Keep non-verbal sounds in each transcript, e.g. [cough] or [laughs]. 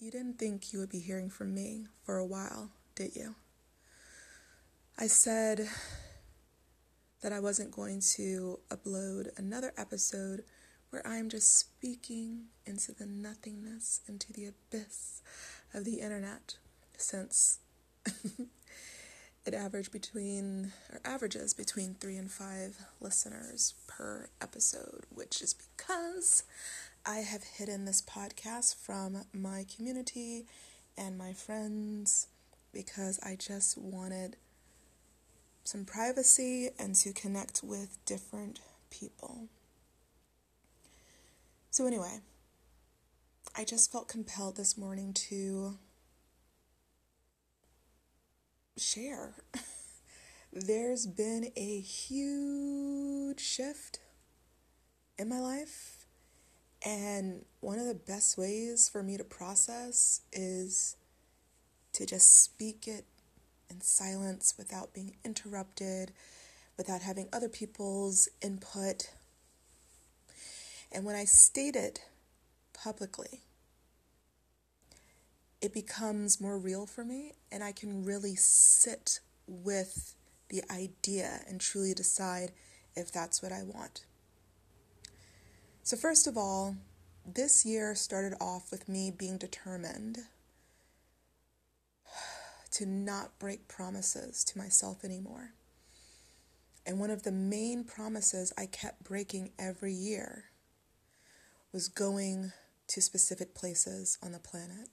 You didn't think you would be hearing from me for a while, did you? I said that I wasn't going to upload another episode where I'm just speaking into the nothingness, into the abyss of the internet, since [laughs] it averaged between or averages between three and five listeners per episode, which is because I have hidden this podcast from my community and my friends because I just wanted some privacy and to connect with different people. So, anyway, I just felt compelled this morning to share. [laughs] There's been a huge shift in my life and one of the best ways for me to process is to just speak it in silence without being interrupted, without having other people's input. And when I state it publicly, it becomes more real for me, and I can really sit with the idea and truly decide if that's what I want. So, first of all, this year started off with me being determined to not break promises to myself anymore. And one of the main promises I kept breaking every year was going to specific places on the planet.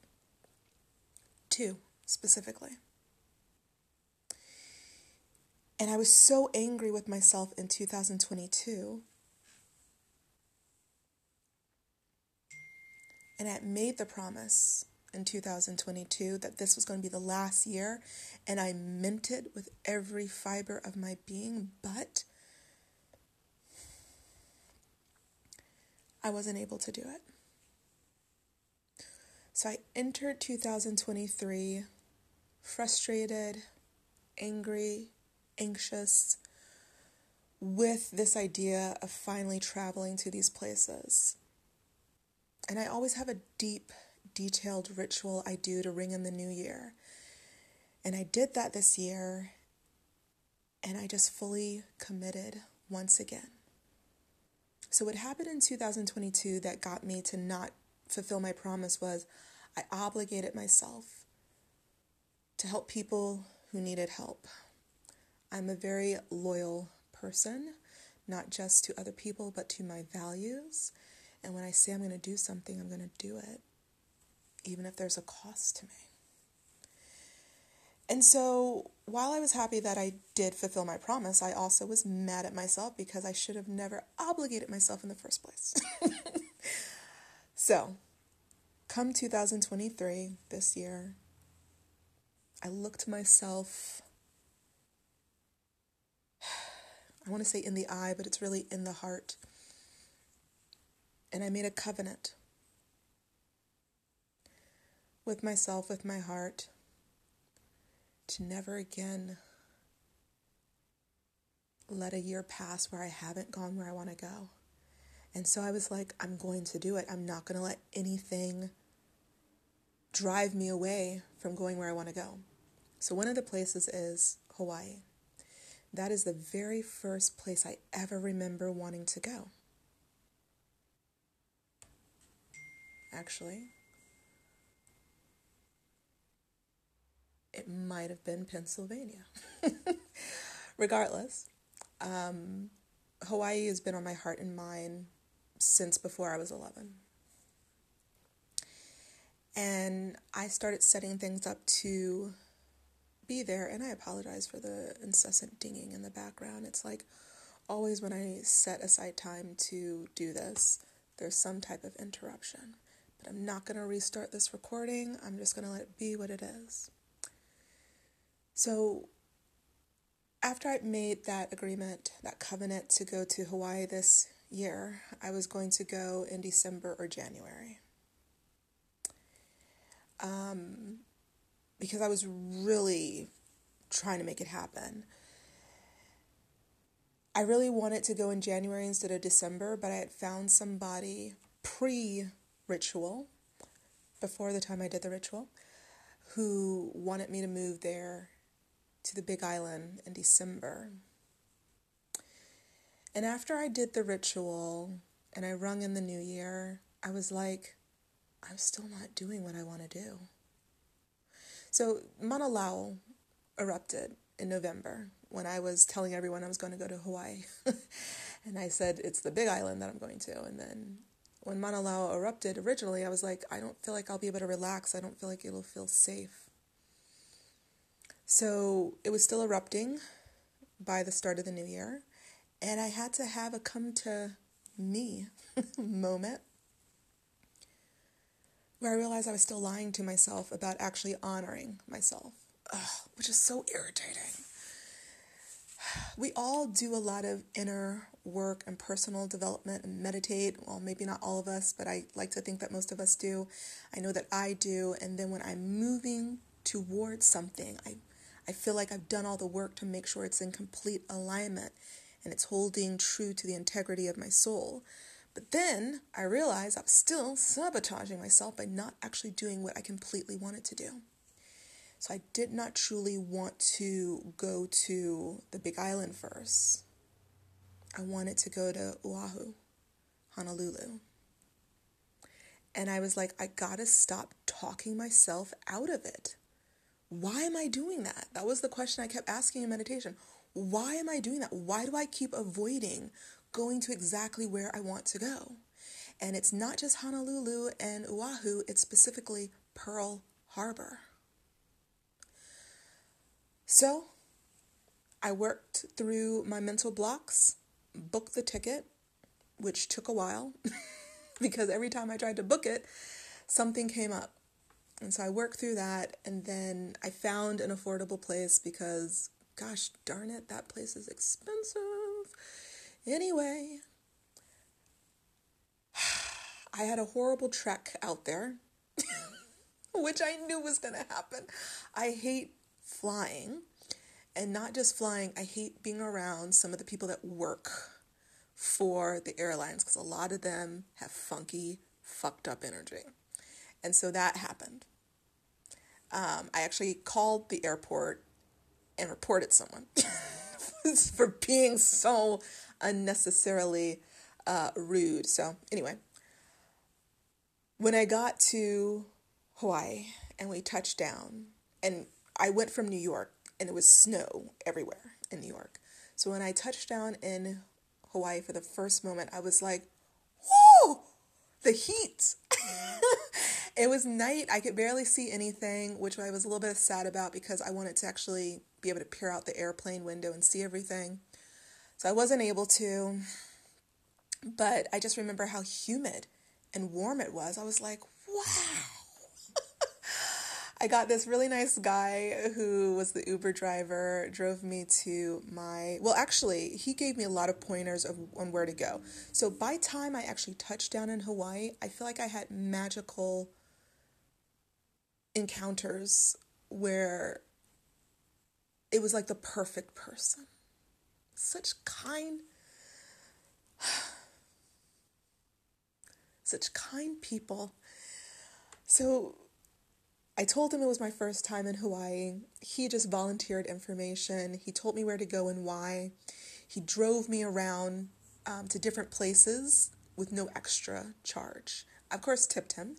Two, specifically. And I was so angry with myself in 2022 And I made the promise in 2022 that this was going to be the last year, and I meant it with every fiber of my being, but I wasn't able to do it. So I entered 2023 frustrated, angry, anxious with this idea of finally traveling to these places. And I always have a deep, detailed ritual I do to ring in the new year. And I did that this year, and I just fully committed once again. So, what happened in 2022 that got me to not fulfill my promise was I obligated myself to help people who needed help. I'm a very loyal person, not just to other people, but to my values. And when I say I'm going to do something, I'm going to do it, even if there's a cost to me. And so, while I was happy that I did fulfill my promise, I also was mad at myself because I should have never obligated myself in the first place. [laughs] so, come 2023, this year, I looked to myself, [sighs] I want to say in the eye, but it's really in the heart and I made a covenant with myself, with my heart, to never again let a year pass where I haven't gone where I want to go. And so I was like, I'm going to do it. I'm not going to let anything drive me away from going where I want to go. So one of the places is Hawaii. That is the very first place I ever remember wanting to go. Actually. It might have been Pennsylvania. [laughs] Regardless, um, Hawaii has been on my heart and mind since before I was 11. And I started setting things up to be there, and I apologize for the incessant dinging in the background. It's like always when I set aside time to do this, there's some type of interruption. I'm not going to restart this recording. I'm just going to let it be what it is. So, after I made that agreement, that covenant to go to Hawaii this year, I was going to go in December or January. Um, because I was really trying to make it happen. I really wanted to go in January instead of December, but I had found somebody pre ritual before the time I did the ritual, who wanted me to move there to the Big Island in December. And after I did the ritual and I rung in the new year, I was like, I'm still not doing what I want to do. So Mauna Loa erupted in November when I was telling everyone I was going to go to Hawaii. [laughs] and I said, it's the big island that I'm going to. And then when Mauna Loa erupted originally, I was like, I don't feel like I'll be able to relax. I don't feel like it'll feel safe. So it was still erupting by the start of the new year. And I had to have a come to me [laughs] moment where I realized I was still lying to myself about actually honoring myself, Ugh, which is so irritating. We all do a lot of inner work and personal development and meditate. Well, maybe not all of us, but I like to think that most of us do. I know that I do. And then when I'm moving towards something, I, I feel like I've done all the work to make sure it's in complete alignment and it's holding true to the integrity of my soul. But then I realize I'm still sabotaging myself by not actually doing what I completely wanted to do. So I did not truly want to go to the Big Island first. I wanted to go to Oahu, Honolulu. And I was like, I gotta stop talking myself out of it. Why am I doing that? That was the question I kept asking in meditation. Why am I doing that? Why do I keep avoiding going to exactly where I want to go? And it's not just Honolulu and Oahu, it's specifically Pearl Harbor. So I worked through my mental blocks, booked the ticket, which took a while [laughs] because every time I tried to book it, something came up. And so I worked through that and then I found an affordable place because Gosh darn it, that place is expensive. Anyway, [sighs] I had a horrible trek out there, [laughs] which I knew was going to happen. I hate flying, and not just flying, I hate being around some of the people that work for the airlines because a lot of them have funky, fucked up energy. And so that happened. Um, I actually called the airport and reported someone [laughs] for being so unnecessarily uh, rude. So, anyway, when I got to Hawaii and we touched down, and I went from New York and it was snow everywhere in New York. So, when I touched down in Hawaii for the first moment, I was like, whoa, the heat. [laughs] it was night. I could barely see anything, which I was a little bit sad about because I wanted to actually be able to peer out the airplane window and see everything. So I wasn't able to. But I just remember how humid and warm it was. I was like, wow. I got this really nice guy who was the Uber driver, drove me to my well actually, he gave me a lot of pointers of on where to go. So by time I actually touched down in Hawaii, I feel like I had magical encounters where it was like the perfect person. Such kind, [sighs] such kind people. So I told him it was my first time in Hawaii. He just volunteered information. He told me where to go and why. He drove me around um, to different places with no extra charge. I, Of course, tipped him,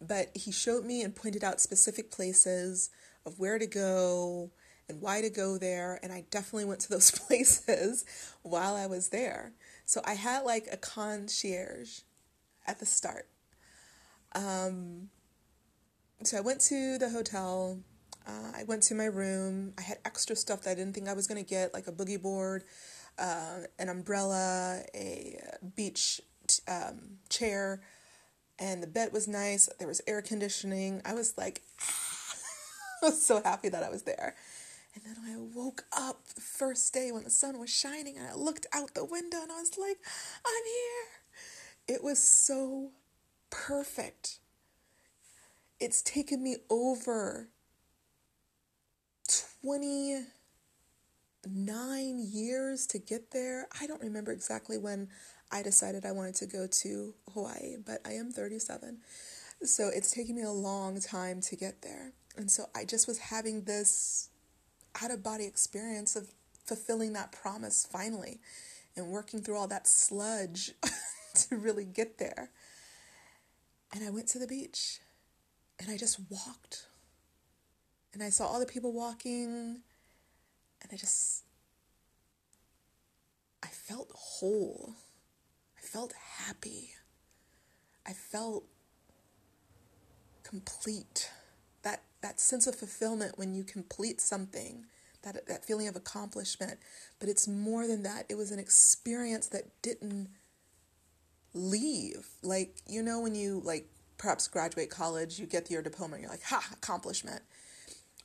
but he showed me and pointed out specific places of where to go, and why to go there. And I definitely went to those [laughs] places while I was there. So I had like a concierge at the start. Um, so I went to the hotel. Uh, I went to my room. I had extra stuff that I didn't think I was going to get, like a boogie board, uh, an umbrella, a beach um, chair, and the bed was nice. There was air conditioning. I was like, [laughs] I was so happy that I was there. And then I woke up the first day when the sun was shining and I looked out the window and I was like, I'm here. It was so perfect. It's taken me over 29 years to get there. I don't remember exactly when I decided I wanted to go to Hawaii, but I am 37. So it's taking me a long time to get there. And so I just was having this out of body experience of fulfilling that promise finally and working through all that sludge [laughs] to really get there. And I went to the beach and I just walked. And I saw all the people walking and I just I felt whole. I felt happy. I felt complete. That that sense of fulfillment when you complete something, that that feeling of accomplishment. But it's more than that. It was an experience that didn't leave. Like, you know when you like perhaps graduate college, you get your diploma and you're like, "Ha, accomplishment."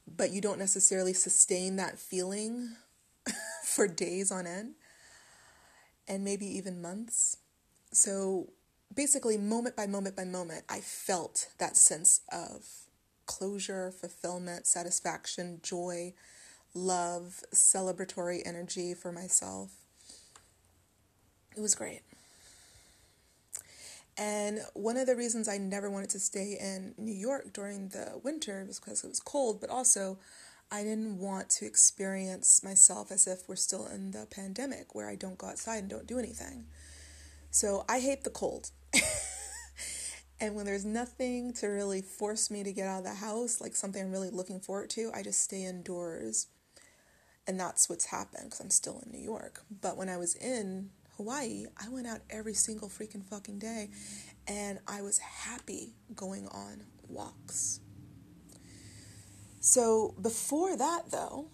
But you don't necessarily sustain that feeling [laughs] for days on end and maybe even months. So basically, moment by moment by moment, I felt that sense of closure, fulfillment, satisfaction, joy, love, celebratory energy for myself. It was great. And one of the reasons I never wanted to stay in New York during the winter was because it was cold, but also I didn't want to experience myself as if we're still in the pandemic where I don't go outside and don't do anything. So I hate the cold. [laughs] and when there's nothing to really force me to get out of the house, like something I'm really looking forward to, I just stay indoors. And that's what's happened because I'm still in New York. But when I was in Hawaii, I went out every single freaking fucking day and I was happy going on walks. So before that, though,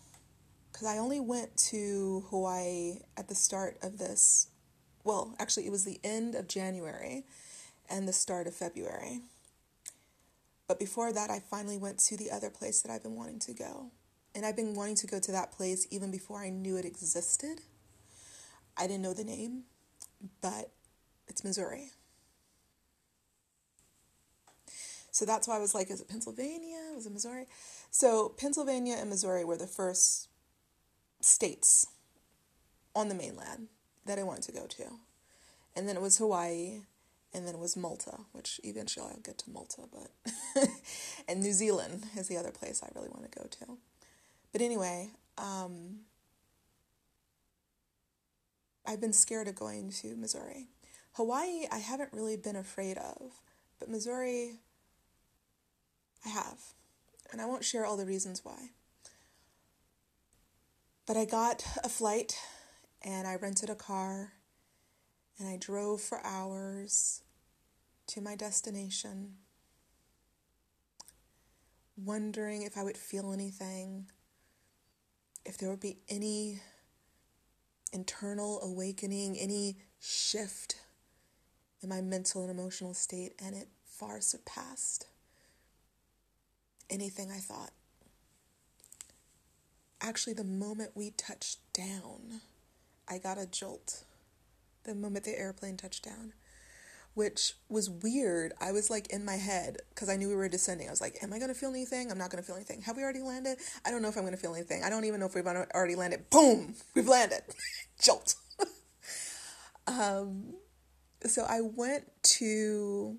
because I only went to Hawaii at the start of this, well, actually, it was the end of January and the start of February. But before that, I finally went to the other place that I've been wanting to go. And I've been wanting to go to that place even before I knew it existed. I didn't know the name, but it's Missouri. So that's why I was like, is it Pennsylvania? Was it Missouri? So Pennsylvania and Missouri were the first states on the mainland that I wanted to go to. And then it was Hawaii, and then it was Malta, which eventually I'll get to Malta, but [laughs] and New Zealand is the other place I really want to go to. But anyway, um, I've been scared of going to Missouri. Hawaii, I haven't really been afraid of, but Missouri, I have. And I won't share all the reasons why. But I got a flight and I rented a car and I drove for hours to my destination, wondering if I would feel anything, if there would be any internal awakening, any shift in my mental and emotional state, and it far surpassed anything I thought. Actually, the moment we touched down, I got a jolt. The moment the airplane touched down, which was weird. I was like in my head because I knew we were descending. I was like, Am I going to feel anything? I'm not going to feel anything. Have we already landed? I don't know if I'm going to feel anything. I don't even know if we've already landed. Boom! We've landed. [laughs] jolt. [laughs] um, so I went to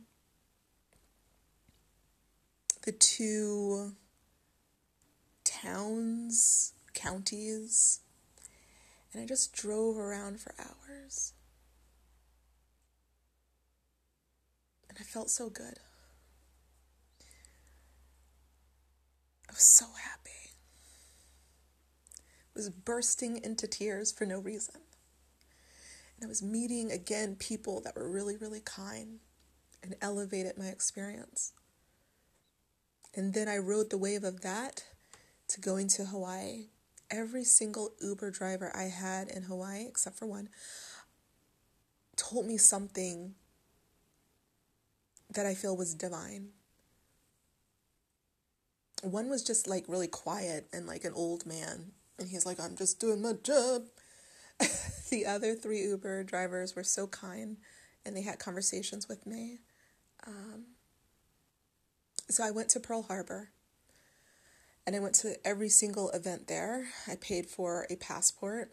the two towns, counties, and I just drove around for hours. And I felt so good. I was so happy. I was bursting into tears for no reason. And I was meeting again people that were really, really kind and elevated my experience. And then I rode the wave of that to going to Hawaii. Every single Uber driver I had in Hawaii, except for one, told me something that I feel was divine. One was just like really quiet and like an old man, and he's like, I'm just doing my job. [laughs] the other three Uber drivers were so kind and they had conversations with me. Um, so I went to Pearl Harbor and I went to every single event there. I paid for a passport.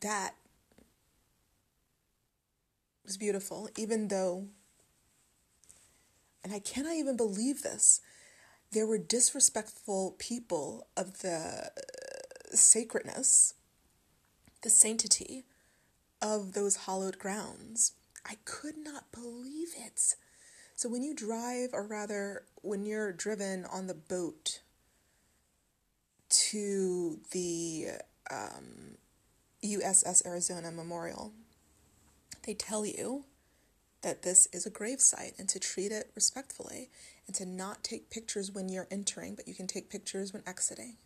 That was beautiful, even though and I cannot even believe this, there were disrespectful people of the sacredness, the sanctity of those hallowed grounds. I could not believe it. So when you drive, or rather, when you're driven on the boat to the um, USS Arizona Memorial, they tell you that this is a gravesite and to treat it respectfully and to not take pictures when you're entering, but you can take pictures when exiting.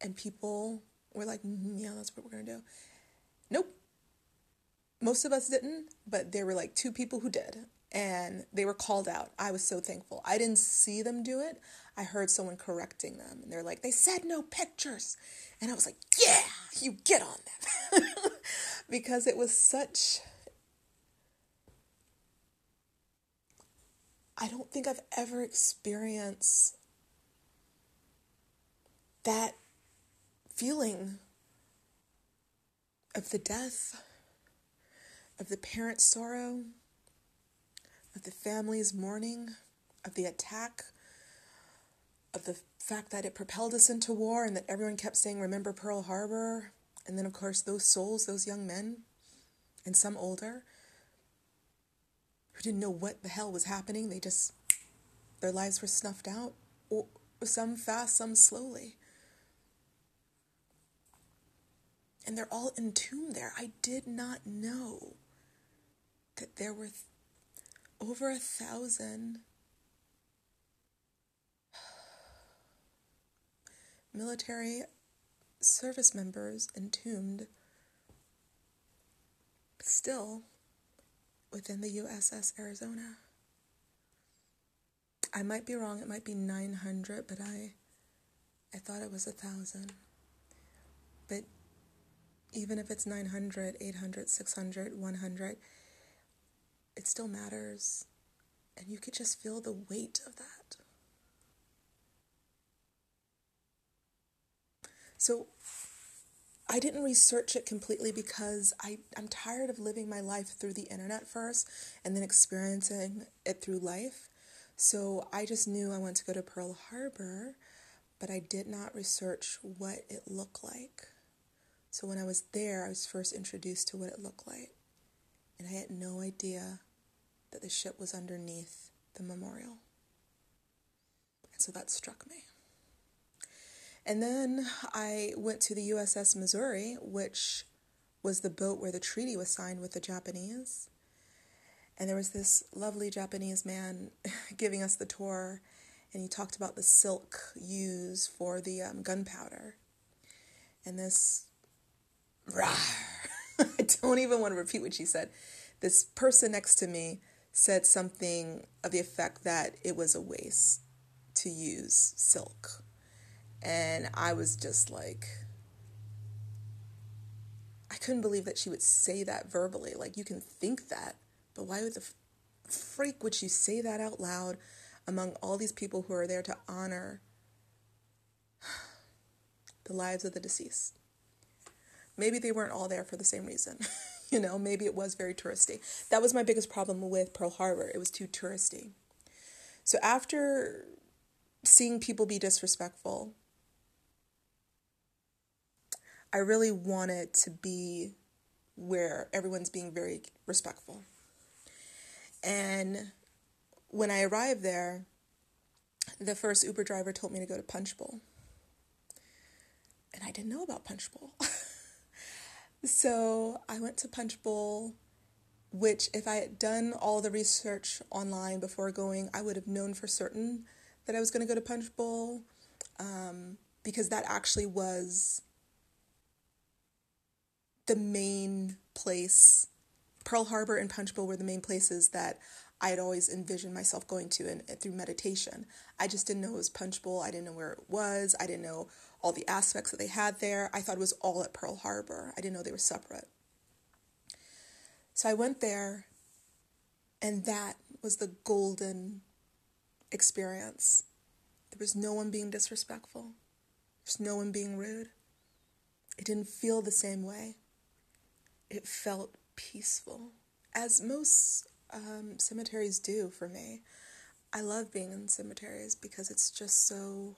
And people were like, mm, yeah, that's what we're going to do. Nope. Most of us didn't, but there were like two people who did and they were called out. I was so thankful. I didn't see them do it. I heard someone correcting them, and they're like, they said no pictures. And I was like, yeah, you get on them. [laughs] because it was such. I don't think I've ever experienced that feeling of the death, of the parent's sorrow of the family's mourning, of the attack, of the fact that it propelled us into war and that everyone kept saying, Remember Pearl Harbor? And then, of course, those souls, those young men, and some older, who didn't know what the hell was happening. They just, their lives were snuffed out, or some fast, some slowly. And they're all entombed there. I did not know that there were over a thousand [sighs] military service members entombed still within the USS Arizona. I might be wrong, it might be 900, but I I thought it was a thousand. But even if it's 900, 800, 600, 100, it still matters. And you could just feel the weight of that. So I didn't research it completely because I, I'm tired of living my life through the internet first and then experiencing it through life. So I just knew I wanted to go to Pearl Harbor, but I did not research what it looked like. So when I was there, I was first introduced to what it looked like and I had no idea that the ship was underneath the memorial. And so that struck me. And then I went to the USS Missouri, which was the boat where the treaty was signed with the Japanese. And there was this lovely Japanese man [laughs] giving us the tour, and he talked about the silk used for the um, gunpowder. And this, [laughs] I don't even want to repeat what she said. This person next to me said something of the effect that it was a waste to use silk. And I was just like, I couldn't believe that she would say that verbally. Like, you can think that, but why would the freak would you say that out loud among all these people who are there to honor [sighs] the lives of the deceased? Maybe they weren't all there for the same reason. [laughs] you know, maybe it was very touristy. That was my biggest problem with Pearl Harbor. It was too touristy. So after seeing people be disrespectful, I really wanted to be where everyone's being very respectful. And when I arrived there, the first Uber driver told me to go to Punch Bowl. And I didn't know about Punch Bowl. [laughs] So I went to Punch Bowl, which, if I had done all the research online before going, I would have known for certain that I was going to go to Punchbowl um, because that actually was the main place. Pearl Harbor and Punchbowl were the main places that I had always envisioned myself going to and through meditation. I just didn't know it was Punchbowl. I didn't know where it was. I didn't know all the aspects that they had there. I thought it was all at Pearl Harbor. I didn't know they were separate. So I went there, and that was the golden experience. There was no one being disrespectful, there's no one being rude. It didn't feel the same way. It felt peaceful, as most um, cemeteries do for me. I love being in cemeteries because it's just so,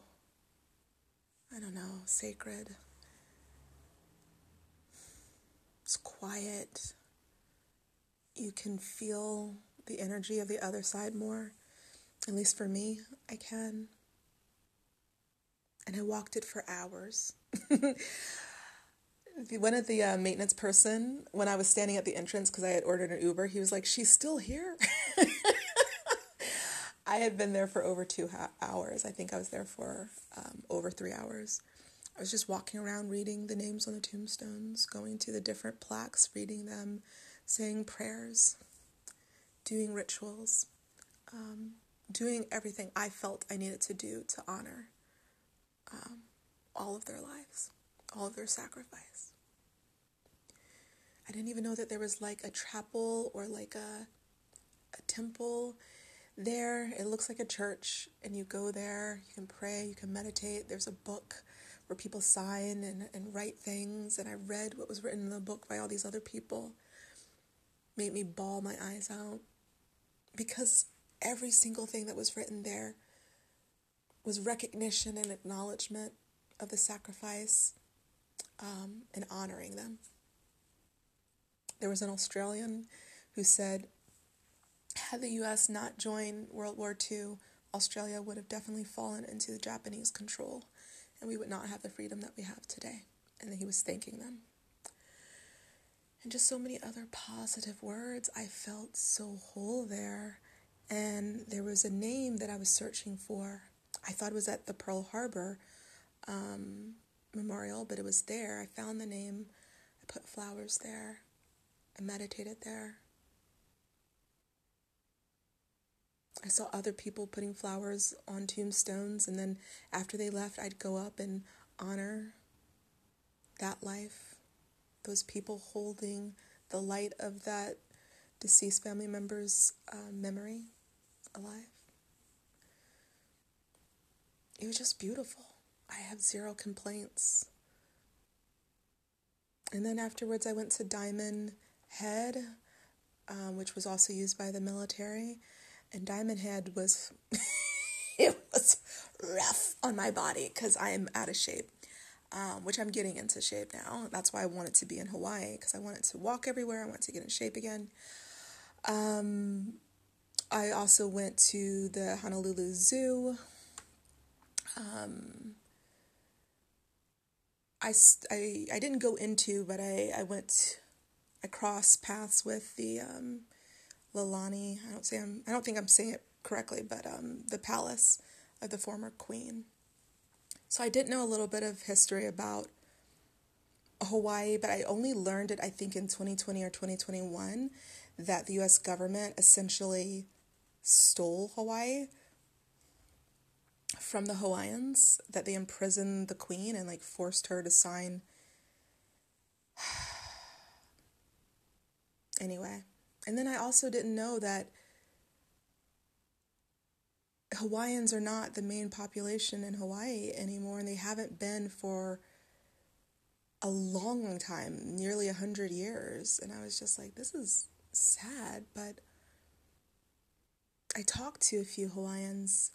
I don't know, sacred. It's quiet. You can feel the energy of the other side more. At least for me, I can. And I walked it for hours. [laughs] One of the uh, maintenance person, when I was standing at the entrance because I had ordered an Uber, he was like, "She's still here." [laughs] I had been there for over two ha- hours. I think I was there for um, over three hours. I was just walking around reading the names on the tombstones, going to the different plaques, reading them, saying prayers, doing rituals, um, doing everything I felt I needed to do to honor um, all of their lives, all their sacrifice. I didn't even know that there was like a chapel or like a, a temple there. It looks like a church, and you go there, you can pray, you can meditate. There's a book where people sign and, and write things, and I read what was written in the book by all these other people. Made me bawl my eyes out because every single thing that was written there was recognition and acknowledgement of the sacrifice um, and honoring them. There was an Australian who said, had the US not joined World War II, Australia would have definitely fallen into Japanese control and we would not have the freedom that we have today. And he was thanking them. And just so many other positive words. I felt so whole there. And there was a name that I was searching for. I thought it was at the Pearl Harbor um, Memorial, but it was there. I found the name. I put flowers there. I meditated there. I saw other people putting flowers on tombstones, and then after they left, I'd go up and honor that life, those people holding the light of that deceased family member's uh, memory alive. It was just beautiful. I have zero complaints. And then afterwards, I went to Diamond Head, um, which was also used by the military and Diamond Head was [laughs] it was rough on my body because I am out of shape, um, which I'm getting into shape now. That's why I wanted to be in Hawaii because I wanted to walk everywhere. I wanted to get in shape again. Um, I also went to the Honolulu Zoo. Um, I, I, didn't go into, but I, I went, I crossed paths with the um, Lalani. I don't say I'm. I don't think I'm saying it correctly, but um, the palace of the former queen. So I did know a little bit of history about Hawaii, but I only learned it I think in 2020 or 2021 that the U.S. government essentially stole Hawaii from the Hawaiians. That they imprisoned the queen and like forced her to sign. [sighs] anyway and then I also didn't know that Hawaiians are not the main population in Hawaii anymore, and they haven't been for a long, long time, nearly a hundred years. And I was just like, this is sad, but I talked to a few Hawaiians,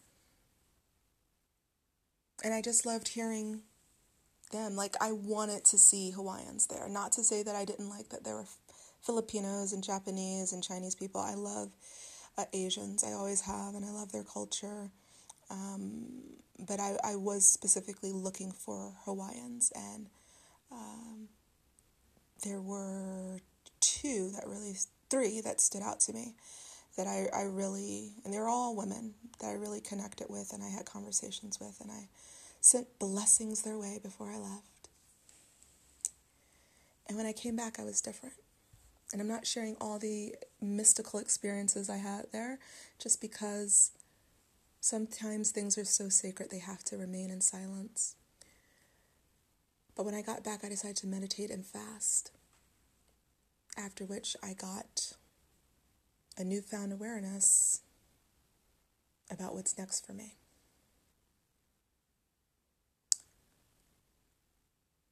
and I just loved hearing them. Like, I wanted to see Hawaiians there. Not to say that I didn't like that there were Filipinos and Japanese and Chinese people. I love uh, Asians. I always have, and I love their culture. Um, but I, I was specifically looking for Hawaiians, and um, there were two that really, three that stood out to me that I, I really, and they're all women that I really connected with and I had conversations with, and I sent blessings their way before I left. And when I came back, I was different. And I'm not sharing all the mystical experiences I had there just because sometimes things are so sacred they have to remain in silence. But when I got back, I decided to meditate and fast. After which, I got a newfound awareness about what's next for me.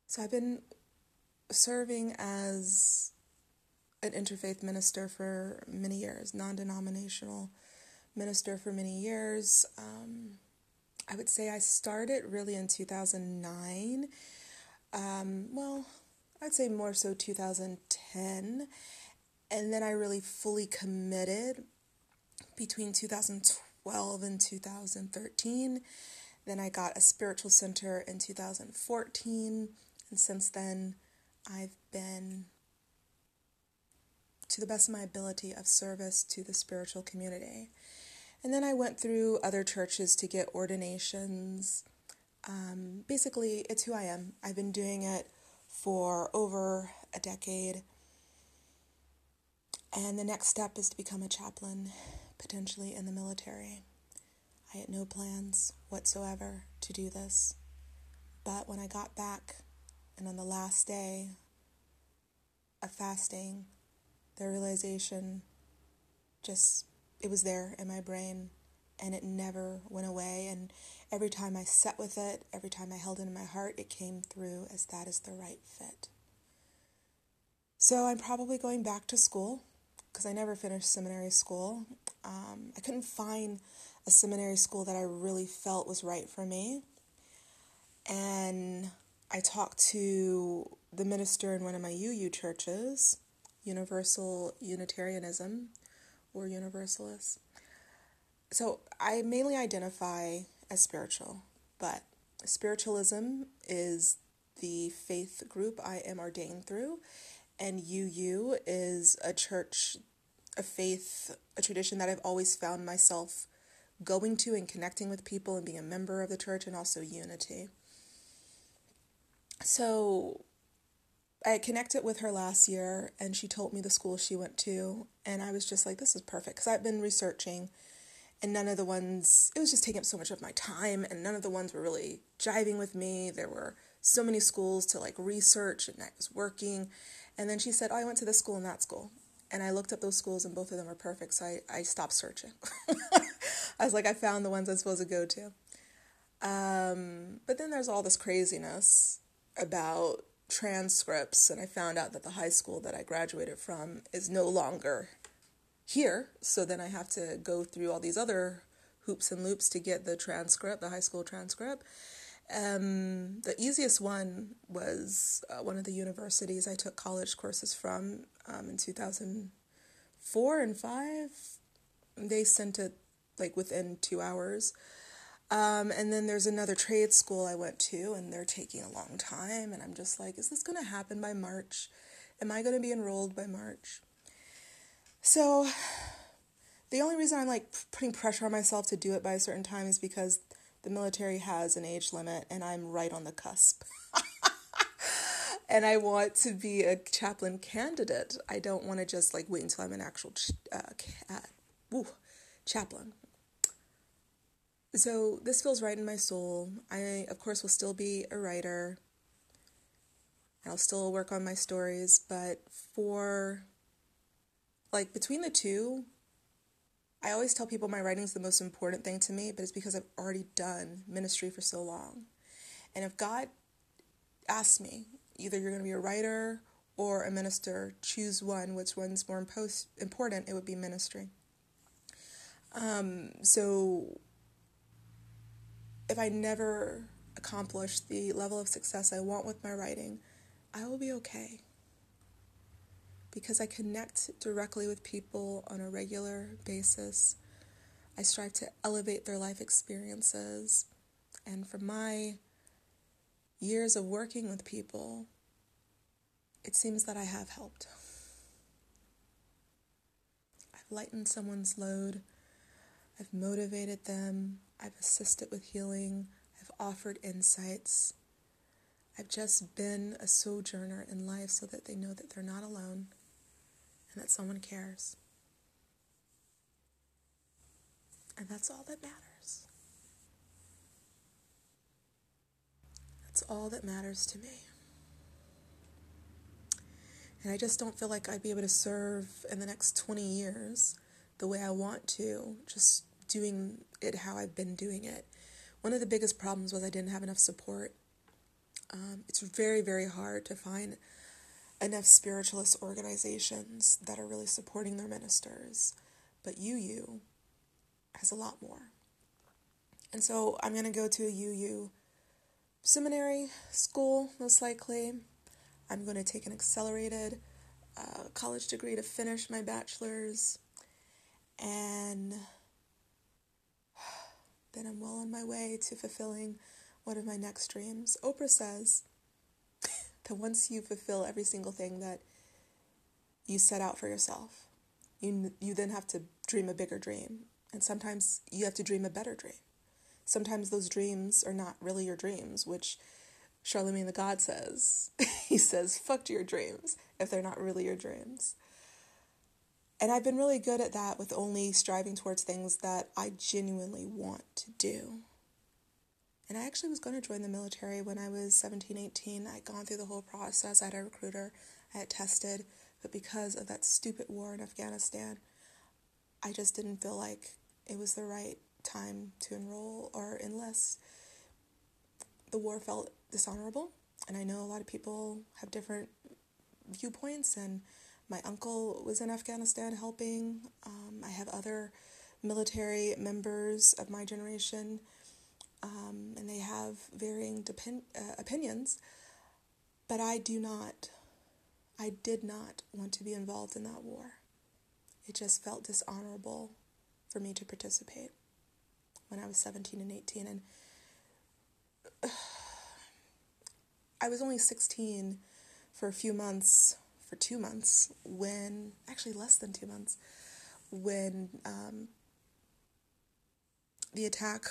So I've been serving as an interfaith minister for many years, non denominational minister for many years. Um, I would say I started really in 2009. Um, well, I'd say more so 2010. And then I really fully committed between 2012 and 2013. Then I got a spiritual center in 2014. And since then, I've been, to the best of my ability, of service to the spiritual community. And then I went through other churches to get ordinations. Um, basically, it's who I am. I've been doing it for over a decade. And the next step is to become a chaplain, potentially in the military. I had no plans whatsoever to do this. But when I got back, and on the last day of fasting, the realization just, it was there in my brain and it never went away. And every time I sat with it, every time I held it in my heart, it came through as that is the right fit. So I'm probably going back to school because I never finished seminary school. Um, I couldn't find a seminary school that I really felt was right for me. And I talked to the minister in one of my UU churches, Universal Unitarianism or Universalist. So I mainly identify as spiritual, but spiritualism is the faith group I am ordained through, and UU is a church, a faith, a tradition that I've always found myself going to and connecting with people and being a member of the church, and also unity. So I connected with her last year, and she told me the school she went to, and I was just like, this is perfect because I've been researching and none of the ones it was just taking up so much of my time and none of the ones were really jiving with me there were so many schools to like research and i was working and then she said, Oh, I went to this school and that school. And I looked up those schools and both of them were perfect. So I, I stopped searching. [laughs] I was like, I found the ones I'm supposed to go to. Um, but then there's all this craziness about transcripts. And I found out that the high school that I graduated from is no longer here. So then I have to go through all these other hoops and loops to get the transcript, the high school transcript. Um, the easiest one was uh, one of the universities I took college courses from um, in 2004 and 5. They sent it like within two hours. Um, and then there's another trade school I went to, and they're taking a long time. And I'm just like, is this going to happen by March? Am I going to be enrolled by March? So, the only reason I'm like putting pressure on myself to do it by a certain time is because the military has an age limit and I'm right on the cusp. [laughs] and I want to be a chaplain candidate. I don't want to just like wait until I'm an actual ch- uh, uh, chaplain. So this feels right in my soul. I, of course, will still be a writer. I'll still work on my stories, but for like between the two, I always tell people my writing is the most important thing to me, but it's because I've already done ministry for so long. And if God asks me, either you're going to be a writer or a minister, choose one, which one's more impost- important, it would be ministry. Um, so if I never accomplish the level of success I want with my writing, I will be okay because I connect directly with people on a regular basis. I strive to elevate their life experiences. And from my years of working with people, it seems that I have helped. I've lightened someone's load. I've motivated them. I've assisted with healing. I've offered insights. I've just been a sojourner in life so that they know that they're not alone and that someone cares. And that's all that matters. That's all that matters to me. And I just don't feel like I'd be able to serve in the next 20 years the way I want to, just doing it how I've been doing it. One of the biggest problems was I didn't have enough support. Um, it's very, very hard to find enough spiritualist organizations that are really supporting their ministers. But UU has a lot more. And so I'm going to go to a UU seminary school, most likely. I'm going to take an accelerated uh, college degree to finish my bachelor's. And [sighs] then I'm well on my way to fulfilling one of my next dreams. Oprah says that once you fulfill every single thing that you set out for yourself, you, you then have to dream a bigger dream. And sometimes you have to dream a better dream. Sometimes those dreams are not really your dreams, which Charlemagne the God says. [laughs] he says, fuck your dreams if they're not really your dreams. And I've been really good at that with only striving towards things that I genuinely want to do. And I actually was going to join the military when I was 17, 18. I'd gone through the whole process. I had a recruiter, I had tested, but because of that stupid war in Afghanistan, I just didn't feel like it was the right time to enroll or enlist. The war felt dishonorable, and I know a lot of people have different viewpoints and my uncle was in Afghanistan helping. Um, I have other military members of my generation, um, and they have varying depend- uh, opinions. But I do not, I did not want to be involved in that war. It just felt dishonorable for me to participate when I was 17 and 18. And uh, [sighs] I was only 16 for a few months for two months when, actually less than two months, when um, the attack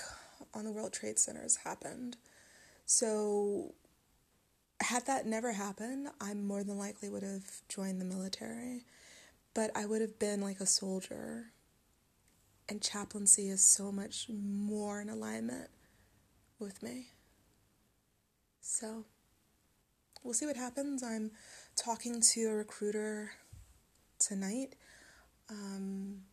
on the World Trade Centers happened. So, had that never happened, I more than likely would have joined the military, but I would have been like a soldier. And chaplaincy is so much more in alignment with me. So, we'll see what happens. I'm talking to a recruiter tonight. Um,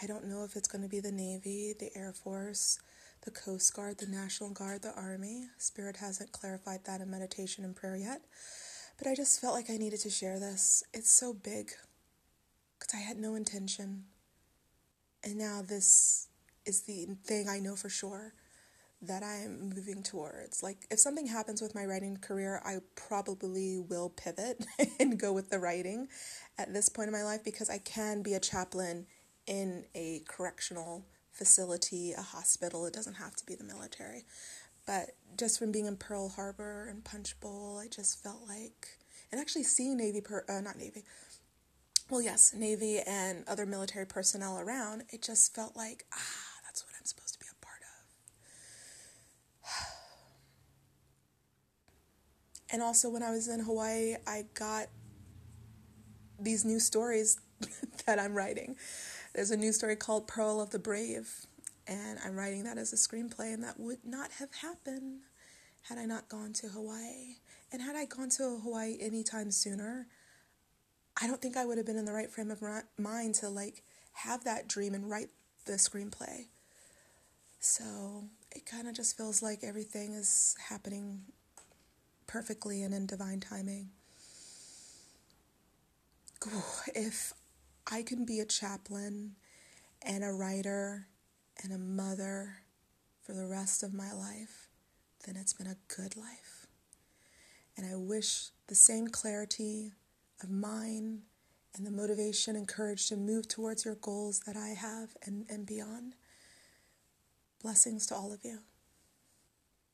I don't know if it's going to be the Navy, the Air Force, the Coast Guard, the National Guard, the Army. Spirit hasn't clarified that in meditation and prayer yet. But I just felt like I needed to share this. It's so big because I had no intention. And now this is the thing I know for sure that I am moving towards. Like, if something happens with my writing career, I probably will pivot [laughs] and go with the writing at this point in my life because I can be a chaplain in a correctional facility, a hospital. It doesn't have to be the military. But just from being in Pearl Harbor and Punch Bowl, I just felt like, and actually seeing Navy, per, uh, not Navy, well, yes, Navy and other military personnel around, it just felt like, ah, that's what I'm supposed to be a part of. [sighs] And also, when I was in Hawaii, I got these new stories [laughs] that I'm writing. There's a new story called Pearl of the Brave, and I'm writing that as a screenplay, and that would not have happened had I not gone to Hawaii. And had I gone to Hawaii anytime sooner, I don't think I would have been in the right frame of mind to like have that dream and write the screenplay. So it kind of just feels like everything is happening perfectly and in divine timing. If I can be a chaplain and a writer and a mother for the rest of my life, then it's been a good life. And I wish the same clarity of mind and the motivation and courage to move towards your goals that I have and, and beyond. Blessings to all of you.